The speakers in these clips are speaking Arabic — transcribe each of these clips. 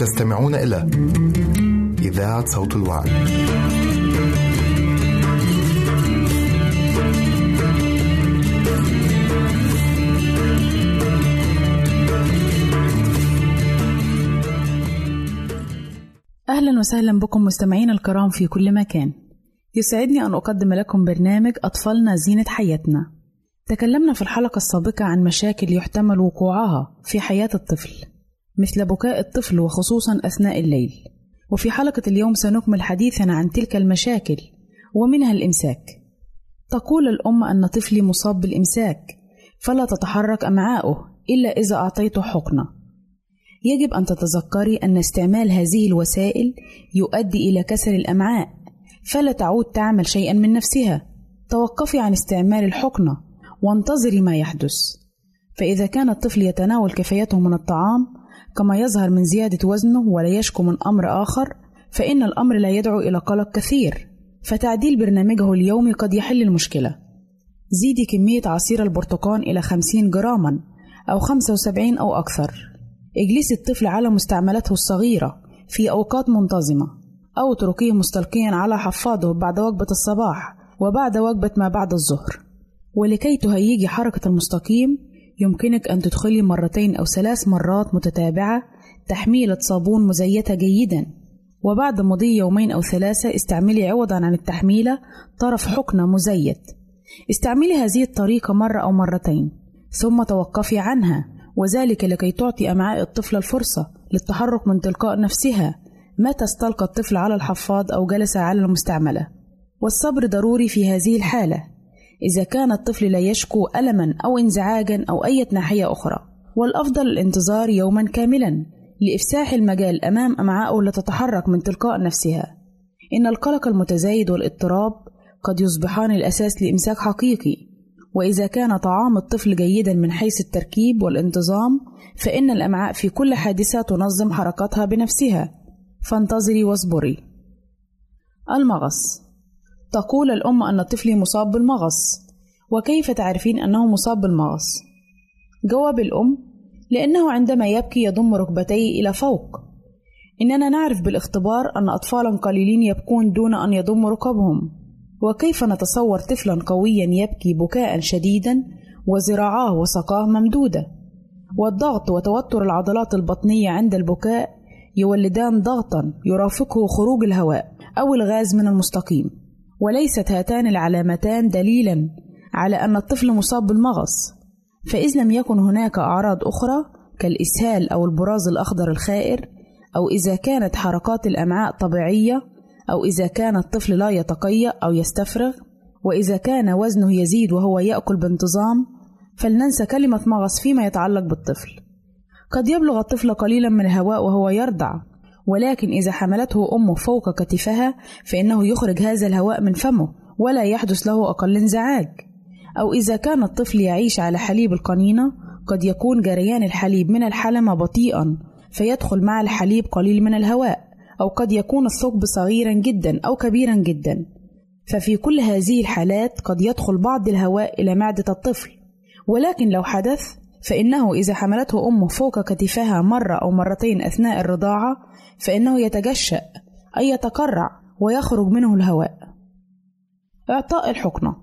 تستمعون إلى إذاعة صوت الوعد. أهلا وسهلا بكم مستمعين الكرام في كل مكان. يسعدني أن أقدم لكم برنامج أطفالنا زينة حياتنا. تكلمنا في الحلقة السابقة عن مشاكل يحتمل وقوعها في حياة الطفل. مثل بكاء الطفل وخصوصا أثناء الليل. وفي حلقة اليوم سنكمل حديثنا عن تلك المشاكل ومنها الإمساك. تقول الأم أن طفلي مصاب بالإمساك فلا تتحرك أمعاؤه إلا إذا أعطيته حقنة. يجب أن تتذكري أن استعمال هذه الوسائل يؤدي إلى كسر الأمعاء فلا تعود تعمل شيئا من نفسها. توقفي عن استعمال الحقنة وانتظري ما يحدث. فإذا كان الطفل يتناول كفايته من الطعام كما يظهر من زيادة وزنه ولا يشكو من أمر آخر فإن الأمر لا يدعو إلى قلق كثير فتعديل برنامجه اليومي قد يحل المشكلة. زيدي كمية عصير البرتقال إلى 50 جراما أو 75 أو أكثر. اجلسي الطفل على مستعملته الصغيرة في أوقات منتظمة أو اتركيه مستلقيا على حفاضه بعد وجبة الصباح وبعد وجبة ما بعد الظهر. ولكي تهيجي حركة المستقيم يمكنك أن تدخلي مرتين أو ثلاث مرات متتابعة تحميلة صابون مزيتة جيدا. وبعد مضي يومين أو ثلاثة استعملي عوضا عن التحميلة طرف حقنة مزيت. استعملي هذه الطريقة مرة أو مرتين ثم توقفي عنها وذلك لكي تعطي أمعاء الطفل الفرصة للتحرك من تلقاء نفسها متى استلقى الطفل على الحفاض أو جلس على المستعملة. والصبر ضروري في هذه الحالة. إذا كان الطفل لا يشكو ألما أو انزعاجا أو أي ناحية أخرى. والأفضل الانتظار يوما كاملا لإفساح المجال أمام أمعائه لتتحرك من تلقاء نفسها. إن القلق المتزايد والاضطراب قد يصبحان الأساس لإمساك حقيقي. وإذا كان طعام الطفل جيدا من حيث التركيب والانتظام فإن الأمعاء في كل حادثة تنظم حركتها بنفسها. فانتظري واصبري. المغص تقول الأم أن طفلي مصاب بالمغص. وكيف تعرفين أنه مصاب بالمغص؟ جواب الأم لأنه عندما يبكي يضم ركبتيه إلى فوق. إننا نعرف بالاختبار أن أطفالا قليلين يبكون دون أن يضموا ركبهم. وكيف نتصور طفلا قويا يبكي بكاء شديدا وذراعاه وساقاه ممدودة والضغط وتوتر العضلات البطنية عند البكاء يولدان ضغطا يرافقه خروج الهواء أو الغاز من المستقيم. وليست هاتان العلامتان دليلا على أن الطفل مصاب بالمغص فإذ لم يكن هناك أعراض أخرى كالإسهال أو البراز الأخضر الخائر أو إذا كانت حركات الأمعاء طبيعية أو إذا كان الطفل لا يتقيأ أو يستفرغ وإذا كان وزنه يزيد وهو يأكل بانتظام فلننسى كلمة مغص فيما يتعلق بالطفل. قد يبلغ الطفل قليلا من الهواء وهو يرضع. ولكن إذا حملته أمه فوق كتفها فإنه يخرج هذا الهواء من فمه ولا يحدث له أقل انزعاج أو إذا كان الطفل يعيش على حليب القنينة قد يكون جريان الحليب من الحلمة بطيئا فيدخل مع الحليب قليل من الهواء أو قد يكون الثقب صغيرا جدا أو كبيرا جدا. ففي كل هذه الحالات قد يدخل بعض الهواء إلى معدة الطفل. ولكن لو حدث فإنه إذا حملته أمه فوق كتفها مرة أو مرتين أثناء الرضاعة فإنه يتجشأ أي يتقرع ويخرج منه الهواء. إعطاء الحقنة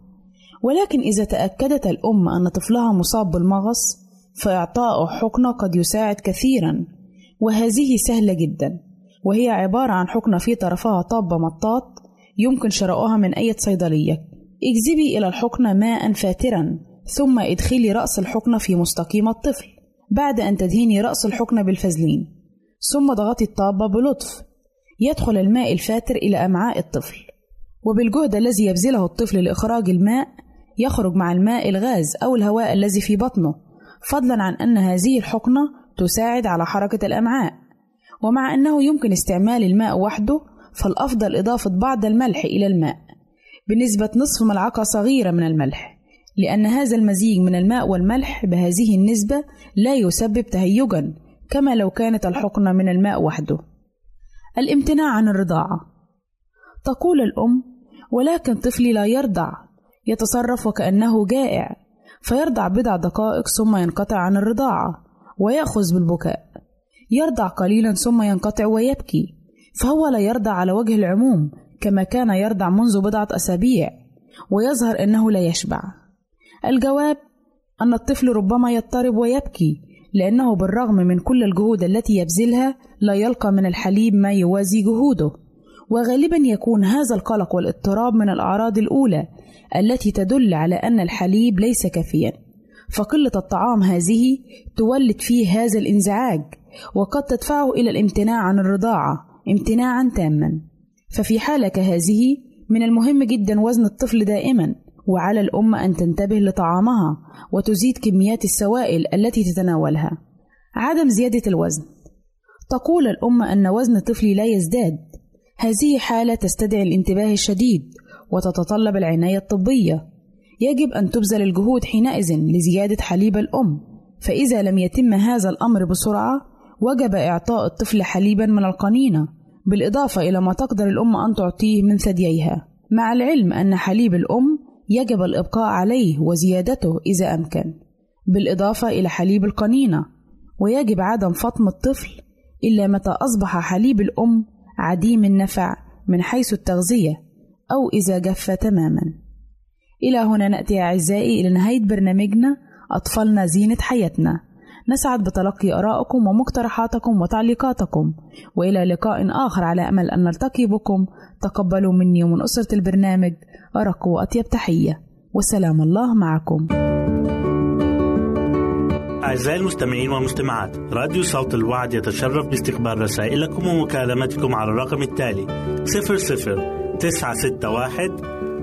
ولكن إذا تأكدت الأم أن طفلها مصاب بالمغص فإعطاء حقنة قد يساعد كثيرا. وهذه سهلة جدا. وهي عبارة عن حقنة في طرفها طابة مطاط يمكن شراؤها من أي صيدلية. اجذبي إلى الحقنة ماء فاترا. ثم ادخلي رأس الحقنة في مستقيم الطفل بعد أن تدهيني رأس الحقنة بالفازلين. ثم ضغطي الطابة بلطف. يدخل الماء الفاتر إلى أمعاء الطفل. وبالجهد الذي يبذله الطفل لإخراج الماء يخرج مع الماء الغاز أو الهواء الذي في بطنه فضلا عن أن هذه الحقنة تساعد على حركة الأمعاء. ومع أنه يمكن استعمال الماء وحده فالأفضل إضافة بعض الملح إلى الماء. بنسبة نصف ملعقة صغيرة من الملح. لأن هذا المزيج من الماء والملح بهذه النسبة لا يسبب تهيجا كما لو كانت الحقنة من الماء وحده. الامتناع عن الرضاعة. تقول الأم ولكن طفلي لا يرضع يتصرف وكأنه جائع فيرضع بضع دقائق ثم ينقطع عن الرضاعة ويأخذ بالبكاء. يرضع قليلا ثم ينقطع ويبكي فهو لا يرضع على وجه العموم كما كان يرضع منذ بضعة أسابيع ويظهر أنه لا يشبع. الجواب أن الطفل ربما يضطرب ويبكي لأنه بالرغم من كل الجهود التي يبذلها لا يلقى من الحليب ما يوازي جهوده. وغالبا يكون هذا القلق والاضطراب من الأعراض الأولى التي تدل على أن الحليب ليس كافيا. فقلة الطعام هذه تولد فيه هذا الإنزعاج وقد تدفعه إلى الامتناع عن الرضاعة امتناعا تاما. ففي حالة كهذه من المهم جدا وزن الطفل دائما. وعلى الأم أن تنتبه لطعامها وتزيد كميات السوائل التي تتناولها. عدم زيادة الوزن. تقول الأم أن وزن طفلي لا يزداد. هذه حالة تستدعي الانتباه الشديد وتتطلب العناية الطبية. يجب أن تبذل الجهود حينئذ لزيادة حليب الأم. فإذا لم يتم هذا الأمر بسرعة وجب إعطاء الطفل حليبا من القنينة بالإضافة إلى ما تقدر الأم أن تعطيه من ثدييها. مع العلم أن حليب الأم يجب الإبقاء عليه وزيادته إذا أمكن بالإضافة إلى حليب القنينة. ويجب عدم فطم الطفل إلا متى أصبح حليب الأم عديم النفع من حيث التغذية أو إذا جف تماما. إلى هنا نأتي أعزائي إلى نهاية برنامجنا أطفالنا زينة حياتنا. نسعد بتلقي آرائكم ومقترحاتكم وتعليقاتكم. وإلى لقاء آخر على أمل أن نلتقي بكم. تقبلوا مني ومن أسرة البرنامج أرق وأطيب تحية. وسلام الله معكم. أعزائي المستمعين والمستمعات راديو صوت الوعد يتشرف باستقبال رسائلكم ومكالمتكم على الرقم التالي 00 961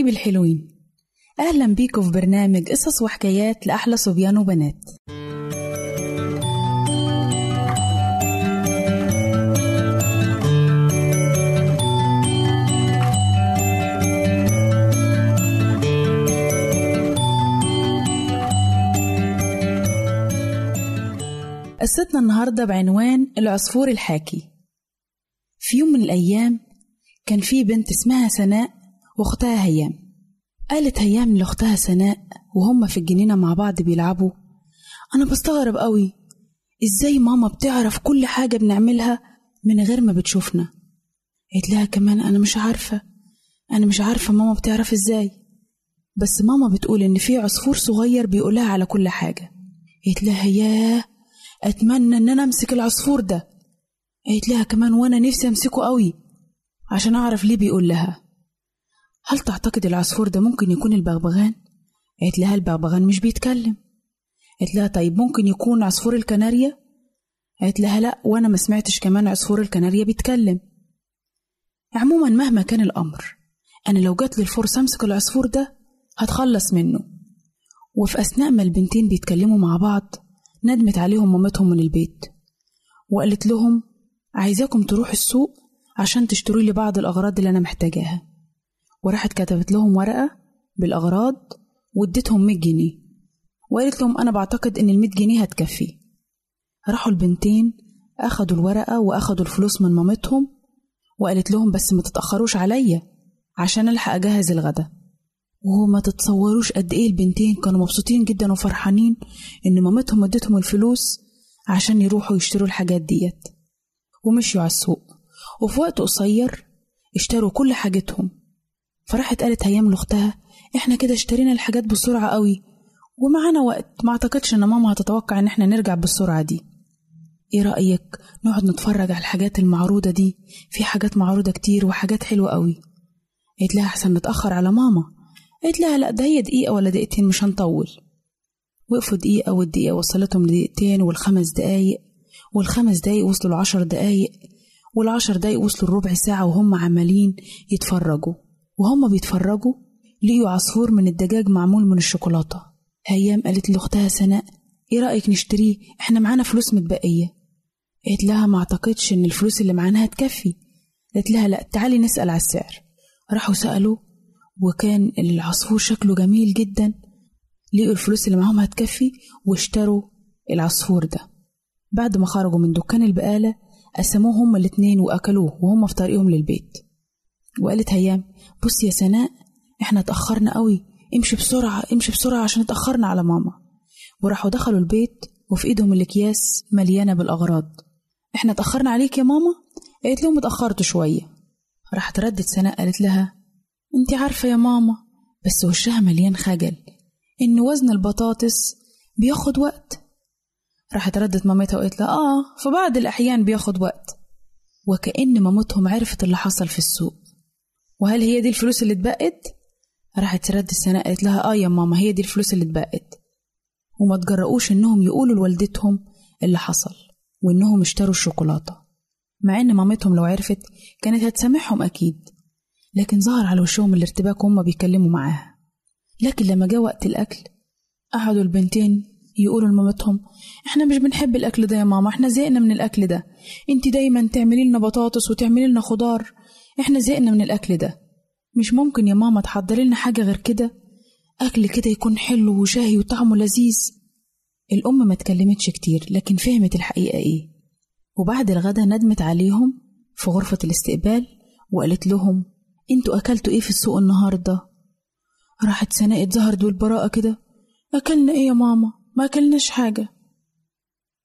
حبايبي الحلوين. أهلا بيكم في برنامج قصص وحكايات لأحلى صبيان وبنات. قصتنا النهاردة بعنوان العصفور الحاكي. في يوم من الأيام كان في بنت اسمها سناء واختها هيام. قالت هيام لأختها سناء وهما في الجنينة مع بعض بيلعبوا. أنا بستغرب قوي. إزاي ماما بتعرف كل حاجة بنعملها من غير ما بتشوفنا؟ قالت لها كمان أنا مش عارفة. أنا مش عارفة ماما بتعرف إزاي. بس ماما بتقول إن في عصفور صغير بيقولها على كل حاجة. قالت لها ياه أتمنى إن أنا أمسك العصفور ده. قالت لها كمان وأنا نفسي أمسكه قوي عشان أعرف ليه بيقول لها. هل تعتقد العصفور ده ممكن يكون البغبغان؟ قالت لها البغبغان مش بيتكلم. قالت لها طيب ممكن يكون عصفور الكناريا؟ قالت لها لأ وأنا ما سمعتش كمان عصفور الكناريا بيتكلم. عموما مهما كان الأمر أنا لو جات لي الفرصة أمسك العصفور ده هتخلص منه. وفي أثناء ما البنتين بيتكلموا مع بعض ندمت عليهم مامتهم من البيت. وقالت لهم عايزاكم تروحوا السوق عشان تشتروا لي بعض الأغراض اللي أنا محتاجاها. وراحت كتبت لهم ورقة بالأغراض واديتهم 100 جنيه. وقالت لهم أنا بعتقد إن ال 100 جنيه هتكفي. راحوا البنتين أخدوا الورقة وأخدوا الفلوس من مامتهم وقالت لهم بس ما تتأخروش عليا عشان ألحق أجهز الغدا. وما تتصوروش قد إيه البنتين كانوا مبسوطين جدا وفرحانين إن مامتهم ادتهم الفلوس عشان يروحوا يشتروا الحاجات ديت. ومشيوا على السوق. وفي وقت قصير اشتروا كل حاجتهم. فراحت قالت هيام لأختها إحنا كده اشترينا الحاجات بسرعة قوي ومعانا وقت ما أعتقدش إن ماما هتتوقع إن إحنا نرجع بالسرعة دي. إيه رأيك نقعد نتفرج على الحاجات المعروضة دي؟ في حاجات معروضة كتير وحاجات حلوة قوي. قالت لها أحسن نتأخر على ماما. قالت لها لا ده هي دقيقة ولا دقيقتين مش هنطول. وقفوا دقيقة والدقيقة وصلتهم لدقيقتين والخمس دقايق والخمس دقايق وصلوا لعشر دقايق والعشر دقايق وصلوا لربع ساعة وهم عمالين يتفرجوا. وهم بيتفرجوا لقيوا عصفور من الدجاج معمول من الشوكولاتة. هيام قالت لأختها سناء إيه رأيك نشتريه؟ إحنا معانا فلوس متبقية. قالت لها ما أعتقدش إن الفلوس اللي معانا هتكفي. قالت لها لا تعالي نسأل على السعر. راحوا سألوا وكان العصفور شكله جميل جدا. لقوا الفلوس اللي معاهم هتكفي واشتروا العصفور ده. بعد ما خرجوا من دكان البقالة قسموه هما الاتنين وأكلوه وهما في طريقهم للبيت. وقالت هيام بصي يا سناء إحنا اتأخرنا قوي امشي بسرعة امشي بسرعة عشان اتأخرنا على ماما. وراحوا دخلوا البيت وفي إيدهم الأكياس مليانة بالأغراض. إحنا اتأخرنا عليك يا ماما؟ قالت لهم اتأخرت شوية. راحت ردت سناء قالت لها انت عارفة يا ماما بس وشها مليان خجل إن وزن البطاطس بياخد وقت. راحت ردت مامتها وقالت لها آه في بعض الأحيان بياخد وقت. وكأن مامتهم عرفت اللي حصل في السوق. وهل هي دي الفلوس اللي اتبقت؟ راحت ردت سناء قالت لها آه يا ماما هي دي الفلوس اللي اتبقت. وما تجرؤوش إنهم يقولوا لوالدتهم اللي حصل وإنهم اشتروا الشوكولاتة مع إن مامتهم لو عرفت كانت هتسامحهم أكيد. لكن ظهر على وشهم الارتباك وهم بيتكلموا معاها. لكن لما جه وقت الأكل قعدوا البنتين يقولوا لمامتهم إحنا مش بنحب الأكل ده يا ماما إحنا زهقنا من الأكل ده. انت دايما تعملي لنا بطاطس وتعملي لنا خضار. إحنا زهقنا من الأكل ده. مش ممكن يا ماما تحضري لنا حاجة غير كده؟ أكل كده يكون حلو وشهي وطعمه لذيذ. الأم ما اتكلمتش كتير لكن فهمت الحقيقة إيه. وبعد الغدا ندمت عليهم في غرفة الاستقبال وقالت لهم أنتوا أكلتوا إيه في السوق النهاردة؟ راحت سناء اتظهر دول براءة كده أكلنا إيه يا ماما؟ ما أكلناش حاجة.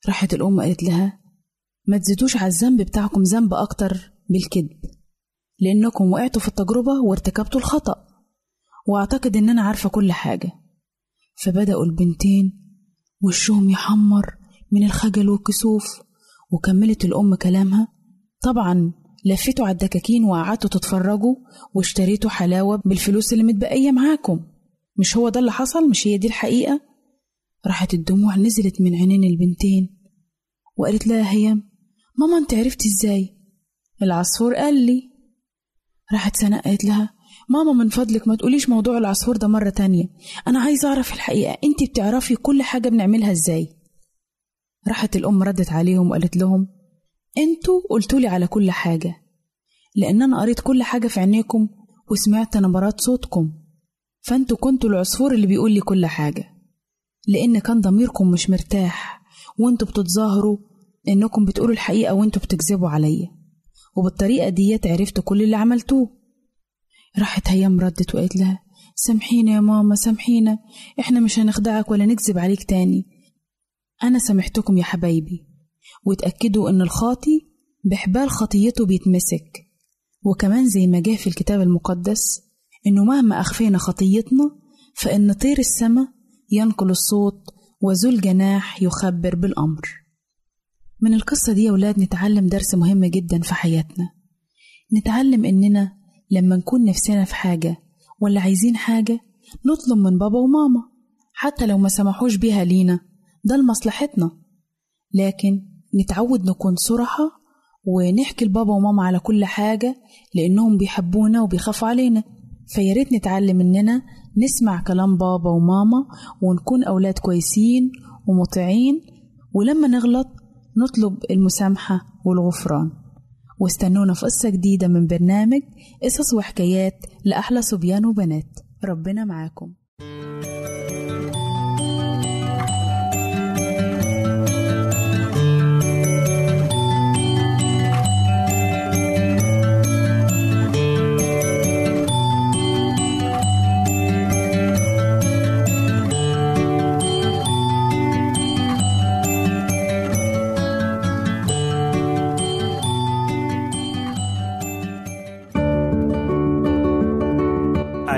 راحت الأم قالت لها ما تزيدوش على الذنب بتاعكم ذنب أكتر بالكذب. لأنكم وقعتوا في التجربة وارتكبتوا الخطأ. وأعتقد إن أنا عارفة كل حاجة. فبدأوا البنتين وشهم يحمر من الخجل والكسوف وكملت الأم كلامها. طبعا لفتوا على الدكاكين وقعدتوا تتفرجوا واشتريتوا حلاوة بالفلوس اللي متبقية معاكم. مش هو ده اللي حصل؟ مش هي دي الحقيقة؟ راحت الدموع نزلت من عينين البنتين وقالت لها هيام ماما أنت عرفتي إزاي؟ العصفور قال لي راحت سناء قالت لها ماما من فضلك ما تقوليش موضوع العصفور ده مرة تانية. أنا عايزة أعرف الحقيقة أنت بتعرفي كل حاجة بنعملها إزاي؟ راحت الأم ردت عليهم وقالت لهم أنتوا قلتولي على كل حاجة لأن أنا قريت كل حاجة في عينيكم وسمعت نبرات صوتكم. فأنتوا كنتوا العصفور اللي بيقول لي كل حاجة لأن كان ضميركم مش مرتاح وأنتوا بتتظاهروا إنكم بتقولوا الحقيقة وأنتوا بتكذبوا عليا. وبالطريقة ديت عرفت كل اللي عملتوه. راحت هيام ردت وقالت لها سامحينا يا ماما سامحينا إحنا مش هنخدعك ولا نكذب عليك تاني. أنا سامحتكم يا حبايبي. وتأكدوا إن الخاطي بحبال خطيته بيتمسك. وكمان زي ما جه في الكتاب المقدس إنه مهما أخفينا خطيتنا فإن طير السما ينقل الصوت وذو الجناح يخبر بالأمر. من القصة دي يا ولاد نتعلم درس مهم جدا في حياتنا. نتعلم إننا لما نكون نفسنا في حاجة ولا عايزين حاجة نطلب من بابا وماما حتى لو ما سمحوش بيها لينا. ده لمصلحتنا. لكن نتعود نكون صراحة ونحكي لبابا وماما على كل حاجة لأنهم بيحبونا وبيخافوا علينا. فياريت نتعلم إننا نسمع كلام بابا وماما ونكون أولاد كويسين ومطيعين. ولما نغلط نطلب المسامحة والغفران. واستنونا في قصة جديدة من برنامج قصص وحكايات لأحلى صبيان وبنات. ربنا معاكم.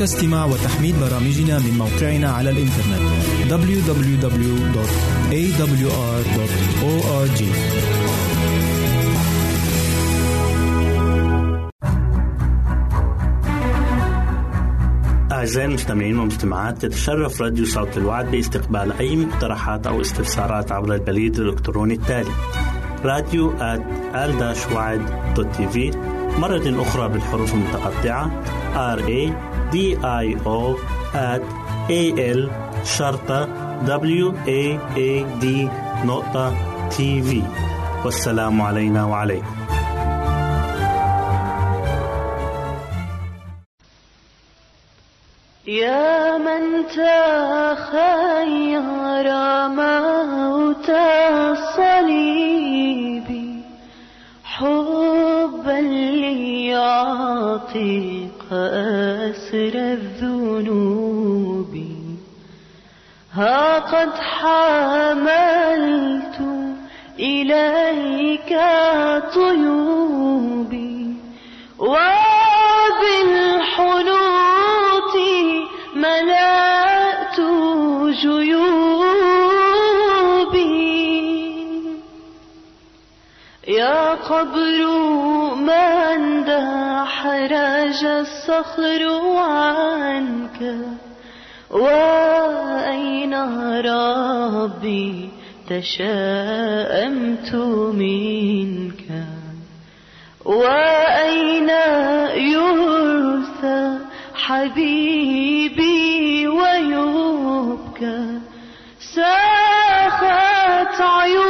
يمكنك استماع وتحميل برامجنا من موقعنا على الإنترنت www.awr.org أعزائي المستمعين والمستمعات تتشرف راديو صوت الوعد باستقبال أي مقترحات أو استفسارات عبر البريد الإلكتروني التالي راديو في مرة أخرى بالحروف المتقطعة. R A D I O at A L شرطة W A A D نقطة تي في والسلام علينا وعليكم. يا من تخير موت الصليب حبا ليعتق أسر الذنوب ها قد حملت إليك طيوبي وبالحنوط يا قبر من دحرج الصخر عنك. وأين ربي تشاءمت منك؟ وأين يرثى حبيبي ويبكى؟ ساخت عيوني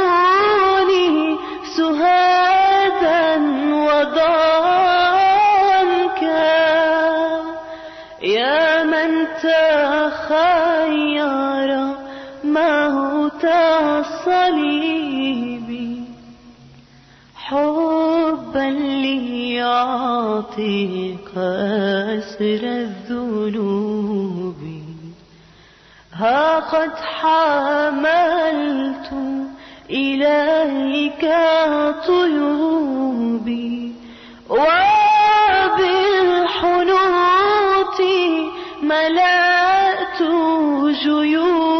من تخير موت الصليب حبا ليعطيك أسر الذنوب. ها قد حملت إليك طيوبي. ملأت جيوبي.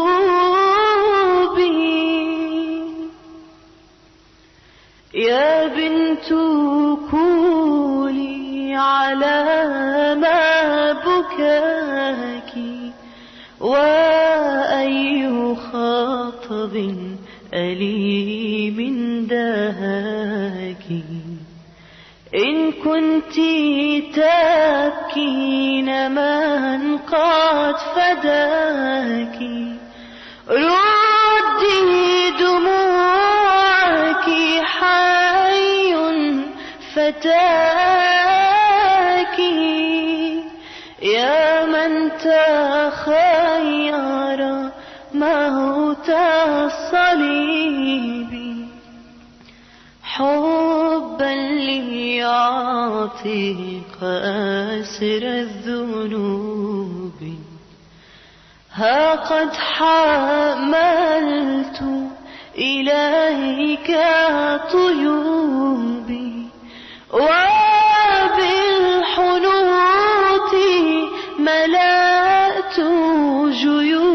يا بنت كولي على ما بكاك وأي خاطب أليم دهاك. إن كنت تبكين من قد فداك ردي دموعك حي فتاك. يا من تخير موت الصليب حبا ليعطيك أسر الذنوب. ها قد حملت إليك طيوبي وبالحنوط ملأت جيوبي.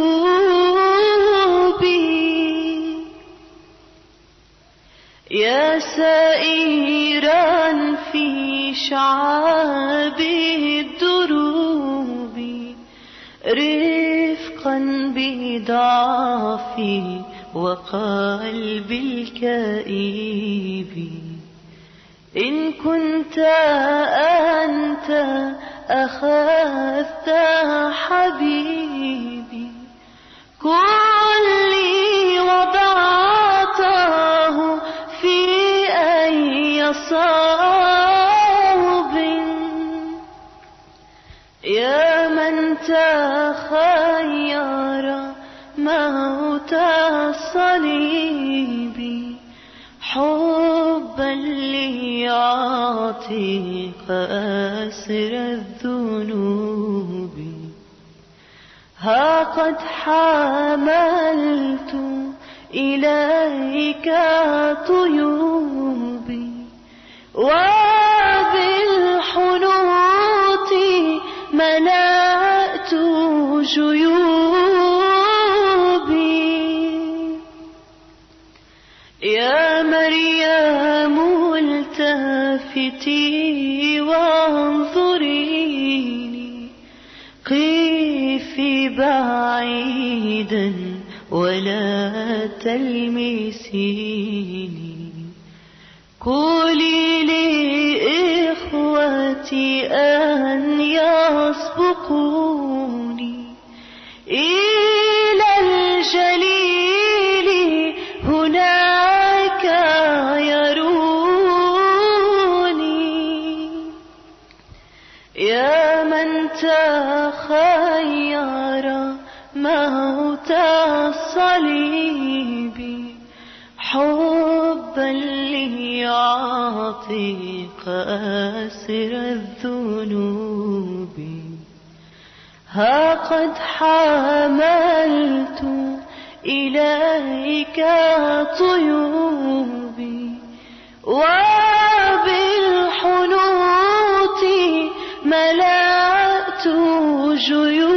يا سائرا في شعاب الدروب رفقا بضعفي وقلبي الكئيب. إن كنت أنت أخذت حبيبي كلي وضعته في أي صوب تخير موت الصليب حبا ليعطيك أسر الذنوب. ها قد حملت إليك طيوبي. وبالحنوط جيوبي. يا مريم التفتي وانظريني قفي بعيدا ولا تلمسيني. قولي لإخوتي أن يسبقوني إلى الجليل هناك يروني. يا من تخير موت الصليب حبا ليعطيك أسر الذنوب. ها قد حملت إليك طيوبي وبالحنوط ملأت جيوبي.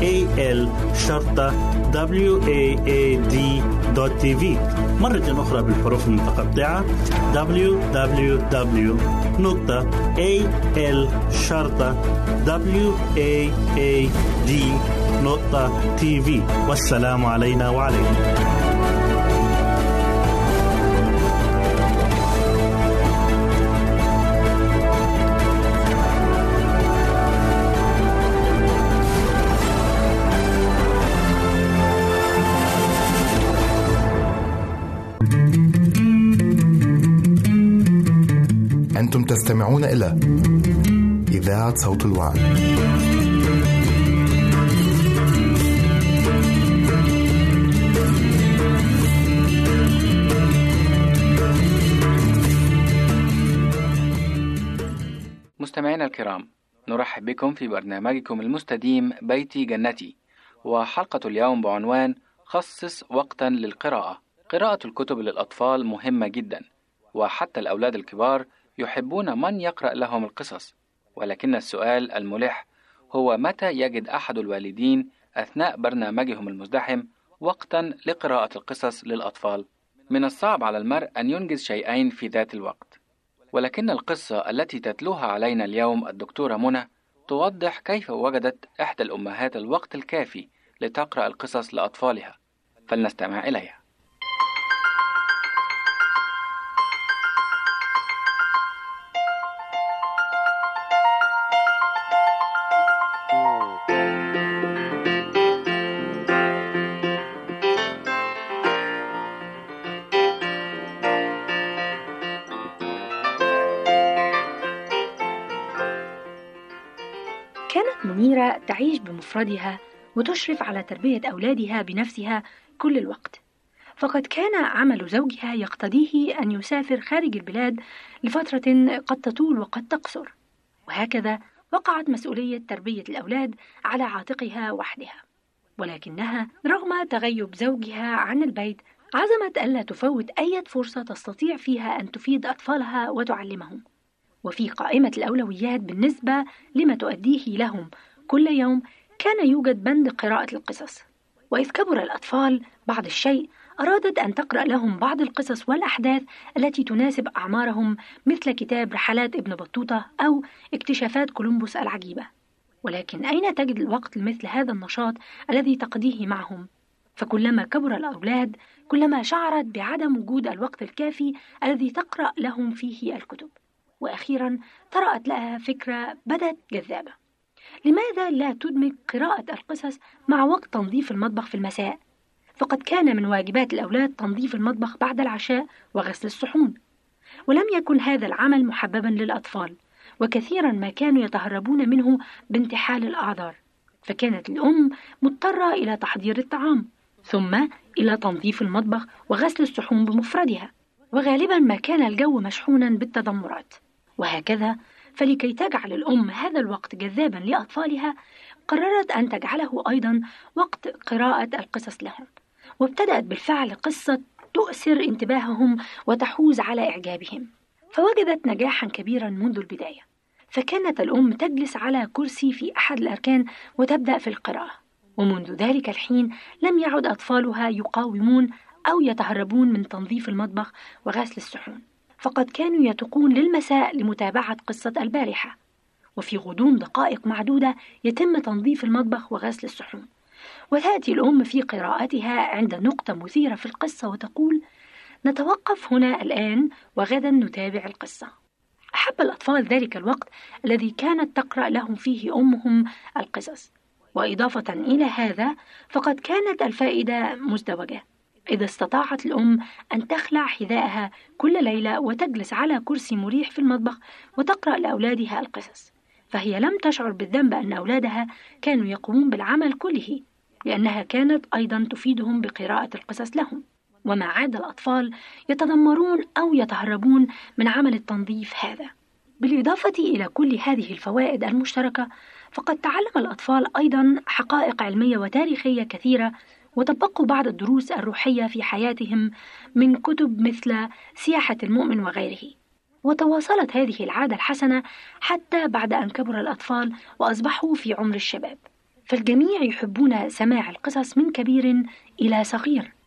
www.al-waad.tv مرة أخرى بالحروف المتقطعة. Www.al-waad.tv والسلام علينا وعليكم. تستمعون إلى إذاعة صوت الوعد. مستمعينا الكرام نرحب بكم في برنامجكم المستديم بيتي جنتي وحلقة اليوم بعنوان خصص وقتا للقراءة قراءة الكتب للأطفال مهمة جدا وحتى الأولاد الكبار يحبون من يقرأ لهم القصص. ولكن السؤال الملح هو متى يجد أحد الوالدين أثناء برنامجهم المزدحم وقتا لقراءة القصص للأطفال؟ من الصعب على المرء أن ينجز شيئين في ذات الوقت. ولكن القصة التي تتلوها علينا اليوم الدكتورة منى توضح كيف وجدت إحدى الأمهات الوقت الكافي لتقرأ القصص لأطفالها. فلنستمع إليها. بمفردها وتشرف على تربية أولادها بنفسها كل الوقت. فقد كان عمل زوجها يقتضيه أن يسافر خارج البلاد لفترة قد تطول وقد تقصر. وهكذا وقعت مسؤولية تربية الأولاد على عاتقها وحدها. ولكنها رغم تغيب زوجها عن البيت عزمت ألا تفوت أي فرصة تستطيع فيها أن تفيد أطفالها وتعلمهم. وفي قائمة الأولويات بالنسبة لما تؤديه لهم كل يوم كان يوجد بند قراءة القصص وإذ كبر الأطفال بعض الشيء أرادت أن تقرأ لهم بعض القصص والأحداث التي تناسب أعمارهم مثل كتاب رحلات ابن بطوطة أو اكتشافات كولومبوس العجيبة. ولكن أين تجد الوقت لمثل هذا النشاط الذي تقضيه معهم؟ فكلما كبر الأولاد كلما شعرت بعدم وجود الوقت الكافي الذي تقرأ لهم فيه الكتب. وأخيرا طرأت لها فكرة بدت جذابة. لماذا لا تدمج قراءة القصص مع وقت تنظيف المطبخ في المساء؟ فقد كان من واجبات الأولاد تنظيف المطبخ بعد العشاء وغسل الصحون. ولم يكن هذا العمل محببا للأطفال وكثيرا ما كانوا يتهربون منه بانتحال الأعذار. فكانت الأم مضطرة إلى تحضير الطعام ثم إلى تنظيف المطبخ وغسل الصحون بمفردها. وغالبا ما كان الجو مشحونا بالتذمرات. وهكذا فلكي تجعل الأم هذا الوقت جذابا لأطفالها قررت أن تجعله أيضا وقت قراءة القصص لهم وابتدأت بالفعل قصة تؤثر انتباههم وتحوز على إعجابهم. فوجدت نجاحا كبيرا منذ البداية فكانت الأم تجلس على كرسي في أحد الأركان وتبدأ في القراءة. ومنذ ذلك الحين لم يعد أطفالها يقاومون أو يتهربون من تنظيف المطبخ وغسل الصحون. فقد كانوا يتقون للمساء لمتابعة قصة البارحة. وفي غضون دقائق معدودة يتم تنظيف المطبخ وغسل الصحون. وتأتي الأم في قراءتها عند نقطة مثيرة في القصة وتقول نتوقف هنا الآن وغدا نتابع القصة. أحب الأطفال ذلك الوقت الذي كانت تقرأ لهم فيه أمهم القصص. وإضافة إلى هذا فقد كانت الفائدة مزدوجة. إذا استطاعت الأم أن تخلع حذائها كل ليلة وتجلس على كرسي مريح في المطبخ وتقرأ لأولادها القصص. فهي لم تشعر بالذنب أن أولادها كانوا يقومون بالعمل كله لأنها كانت أيضا تفيدهم بقراءة القصص لهم. وما عاد الأطفال يتذمرون أو يتهربون من عمل التنظيف هذا. بالإضافة إلى كل هذه الفوائد المشتركة فقد تعلم الأطفال أيضا حقائق علمية وتاريخية كثيرة وطبقوا بعض الدروس الروحية في حياتهم من كتب مثل سياحة المؤمن وغيره. وتواصلت هذه العادة الحسنة حتى بعد أن كبر الأطفال وأصبحوا في عمر الشباب. فالجميع يحبون سماع القصص من كبير إلى صغير.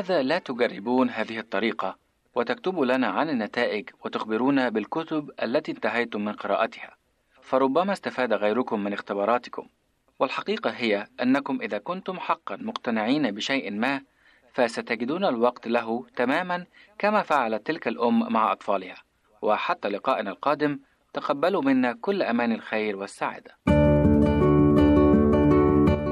لماذا لا تجربون هذه الطريقة وتكتبوا لنا عن النتائج وتخبرونا بالكتب التي انتهيتم من قراءتها؟ فربما استفاد غيركم من اختباراتكم. والحقيقة هي أنكم إذا كنتم حقا مقتنعين بشيء ما فستجدون الوقت له تماما كما فعلت تلك الأم مع أطفالها. وحتى لقائنا القادم تقبلوا منا كل أمان الخير والسعادة.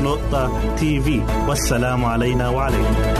www.al-waad.tv والسلام علينا وعليكم.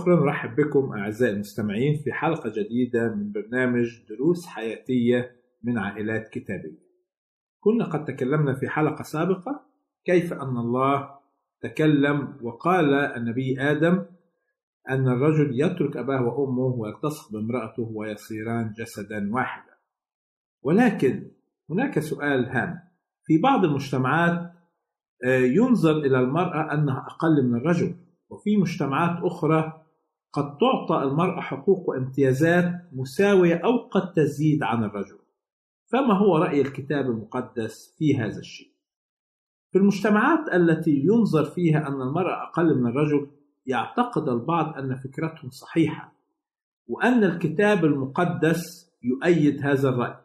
أخرى نرحب بكم أعزائي المستمعين في حلقة جديدة من برنامج دروس حياتية من عائلات كتابية. كنا قد تكلمنا في حلقة سابقة كيف أن الله تكلم وقال النبي آدم أن الرجل يترك أباه وأمه ويلتصق بامرأته ويصيران جسدا واحدا. ولكن هناك سؤال هام في بعض المجتمعات آه، ينظر إلى المرأة أنها أقل من الرجل وفي مجتمعات أخرى قد تعطى المرأة حقوق وامتيازات مساوية أو قد تزيد عن الرجل. فما هو رأي الكتاب المقدس في هذا الشيء؟ في المجتمعات التي ينظر فيها أن المرأة أقل من الرجل يعتقد البعض أن فكرتهم صحيحة وأن الكتاب المقدس يؤيد هذا الرأي.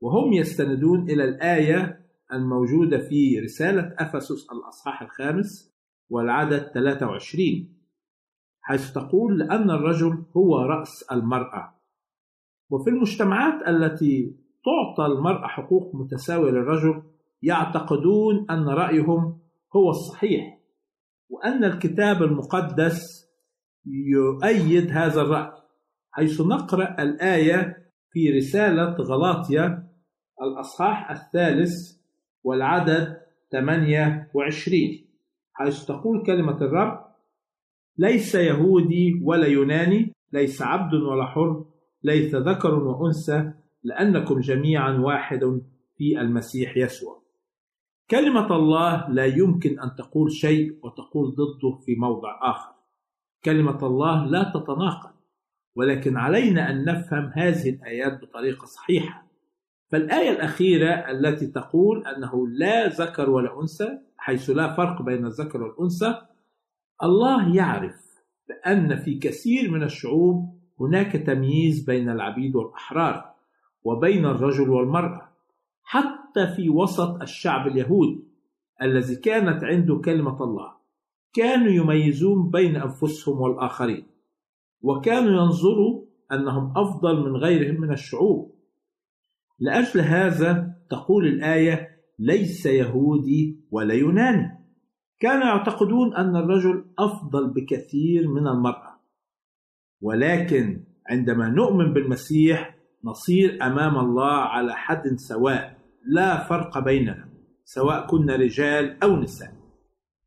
وهم يستندون إلى الآية الموجودة في رسالة أفسس الأصحاح الخامس والعدد 23 حيث تقول لأن الرجل هو رأس المرأة. وفي المجتمعات التي تعطى المرأة حقوق متساوية للرجل يعتقدون أن رأيهم هو الصحيح وأن الكتاب المقدس يؤيد هذا الرأي حيث نقرأ الآية في رسالة غلاطيا الأصحاح الثالث والعدد 28 حيث تقول كلمة الرب ليس يهودي ولا يوناني ليس عبد ولا حر ليس ذكر وأنثى لأنكم جميعا واحد في المسيح يسوع. كلمة الله لا يمكن أن تقول شيء وتقول ضده في موضع آخر. كلمة الله لا تتناقض ولكن علينا أن نفهم هذه الآيات بطريقة صحيحة. فالآية الأخيرة التي تقول أنه لا ذكر ولا أنثى حيث لا فرق بين الذكر والأنثى الله يعرف بأن في كثير من الشعوب هناك تمييز بين العبيد والأحرار وبين الرجل والمرأة حتى في وسط الشعب اليهودي الذي كانت عنده كلمة الله. كانوا يميزون بين أنفسهم والآخرين وكانوا ينظروا أنهم أفضل من غيرهم من الشعوب. لأجل هذا تقول الآية ليس يهودي ولا يوناني كانوا يعتقدون أن الرجل أفضل بكثير من المرأة. ولكن عندما نؤمن بالمسيح نصير أمام الله على حد سواء لا فرق بيننا سواء كنا رجال أو نساء.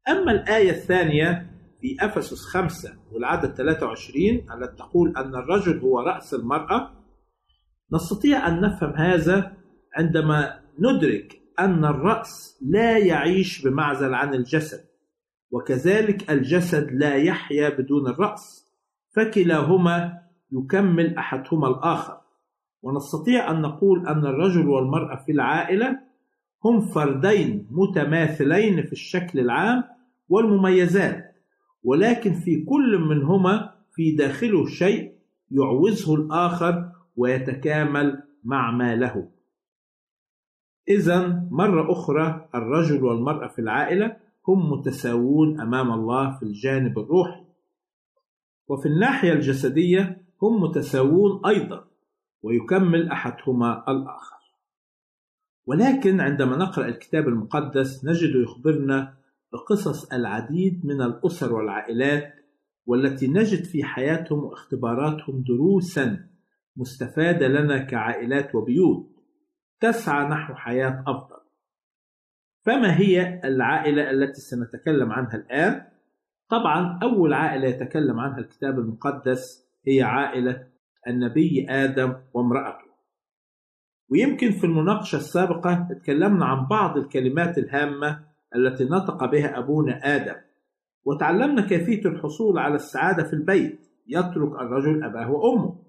أما الآية الثانية في أفسس خمسة والعدد 23 التي تقول أن الرجل هو رأس المرأة نستطيع أن نفهم هذا عندما ندرك أن الرأس لا يعيش بمعزل عن الجسد وكذلك الجسد لا يحيا بدون الرأس فكلاهما يكمل أحدهما الآخر. ونستطيع أن نقول أن الرجل والمرأة في العائلة هم فردين متماثلين في الشكل العام والمميزات ولكن في كل منهما في داخله شيء يعوزه الآخر ويتكامل مع ما له إذا مرة أخرى الرجل والمرأة في العائلة هم متساوون أمام الله في الجانب الروحي. وفي الناحية الجسدية هم متساوون أيضا ويكمل أحدهما الآخر. ولكن عندما نقرأ الكتاب المقدس نجد يخبرنا بقصص العديد من الأسر والعائلات والتي نجد في حياتهم واختباراتهم دروسا مستفادة لنا كعائلات وبيوت. تسعى نحو حياة أفضل. فما هي العائلة التي سنتكلم عنها الآن؟ طبعا أول عائلة يتكلم عنها الكتاب المقدس هي عائلة النبي آدم وامرأته. ويمكن في المناقشة السابقة تكلمنا عن بعض الكلمات الهامة التي نطق بها أبونا آدم. وتعلمنا كيفية الحصول على السعادة في البيت يترك الرجل أباه وأمه.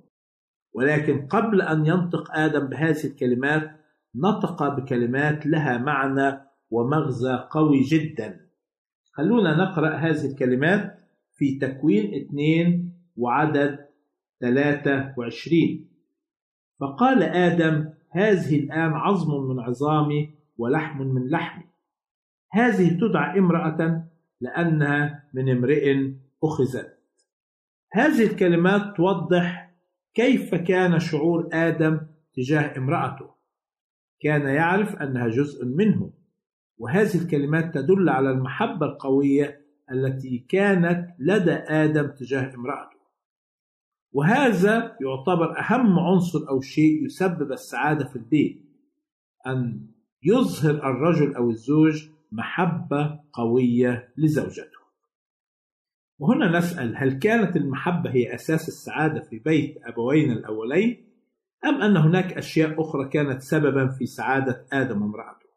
ولكن قبل أن ينطق آدم بهذه الكلمات نطق بكلمات لها معنى ومغزى قوي جدا. خلونا نقرأ هذه الكلمات في تكوين اثنين وعدد 23 فقال آدم هذه الآن عظم من عظامي ولحم من لحمي. هذه تدعى امرأة لأنها من امرئ أخذت. هذه الكلمات توضح كيف كان شعور آدم تجاه امرأته؟ كان يعرف أنها جزء منه وهذه الكلمات تدل على المحبة القوية التي كانت لدى آدم تجاه امرأته. وهذا يعتبر أهم عنصر أو شيء يسبب السعادة في البيت أن يظهر الرجل أو الزوج محبة قوية لزوجته. وهنا نسأل هل كانت المحبة هي أساس السعادة في بيت أبوين الأولين أم أن هناك أشياء أخرى كانت سببا في سعادة آدم وامرأته؟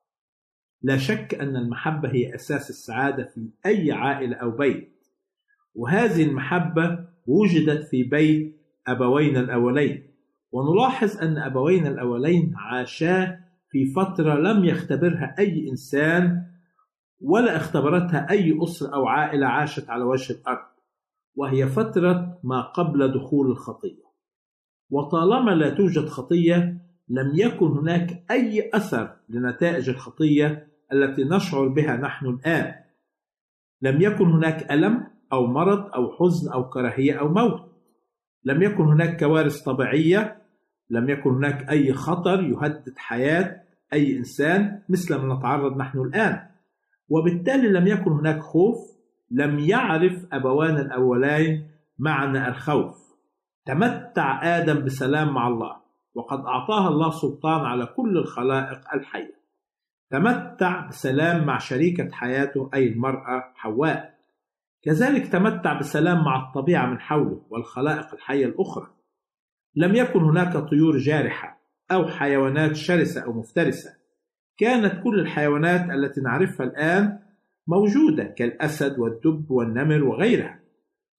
لا شك أن المحبة هي أساس السعادة في أي عائلة أو بيت وهذه المحبة وجدت في بيت أبوينا الأولين. ونلاحظ أن أبوينا الأولين عاشا في فترة لم يختبرها أي إنسان ولا اختبرتها أي أسرة أو عائلة عاشت على وجه الأرض وهي فترة ما قبل دخول الخطية. وطالما لا توجد خطية لم يكن هناك أي أثر لنتائج الخطية التي نشعر بها نحن الآن. لم يكن هناك ألم أو مرض أو حزن أو كراهية أو موت. لم يكن هناك كوارث طبيعية. لم يكن هناك أي خطر يهدد حياة أي إنسان مثل ما نتعرض نحن الآن. وبالتالي لم يكن هناك خوف لم يعرف أبوانا الأولين معنى الخوف. تمتع آدم بسلام مع الله وقد أعطاها الله سلطان على كل الخلائق الحية. تمتع بسلام مع شريكة حياته أي المرأة حواء. كذلك تمتع بسلام مع الطبيعة من حوله والخلائق الحية الأخرى. لم يكن هناك طيور جارحة أو حيوانات شرسة أو مفترسة. كانت كل الحيوانات التي نعرفها الآن موجودة كالأسد والدب والنمر وغيرها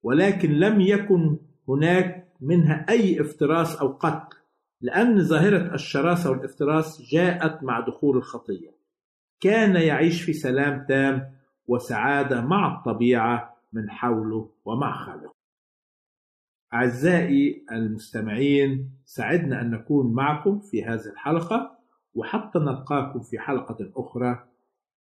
ولكن لم يكن هناك منها أي افتراس أو قتل لأن ظاهرة الشراسة والافتراس جاءت مع دخول الخطية. كان يعيش في سلام تام وسعادة مع الطبيعة من حوله ومع خالقه. أعزائي المستمعين سعدنا أن نكون معكم في هذه الحلقة. وحتى نلقاكم في حلقة أخرى.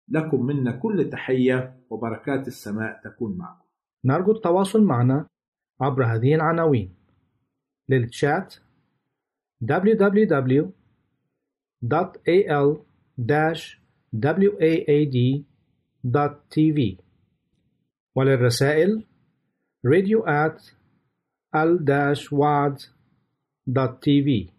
لكم منا كل تحية وبركات السماء تكون معكم. نرجو التواصل معنا عبر هذه العناوين. للتشات www.al-waad.tv وللرسائل radio at al-waad.tv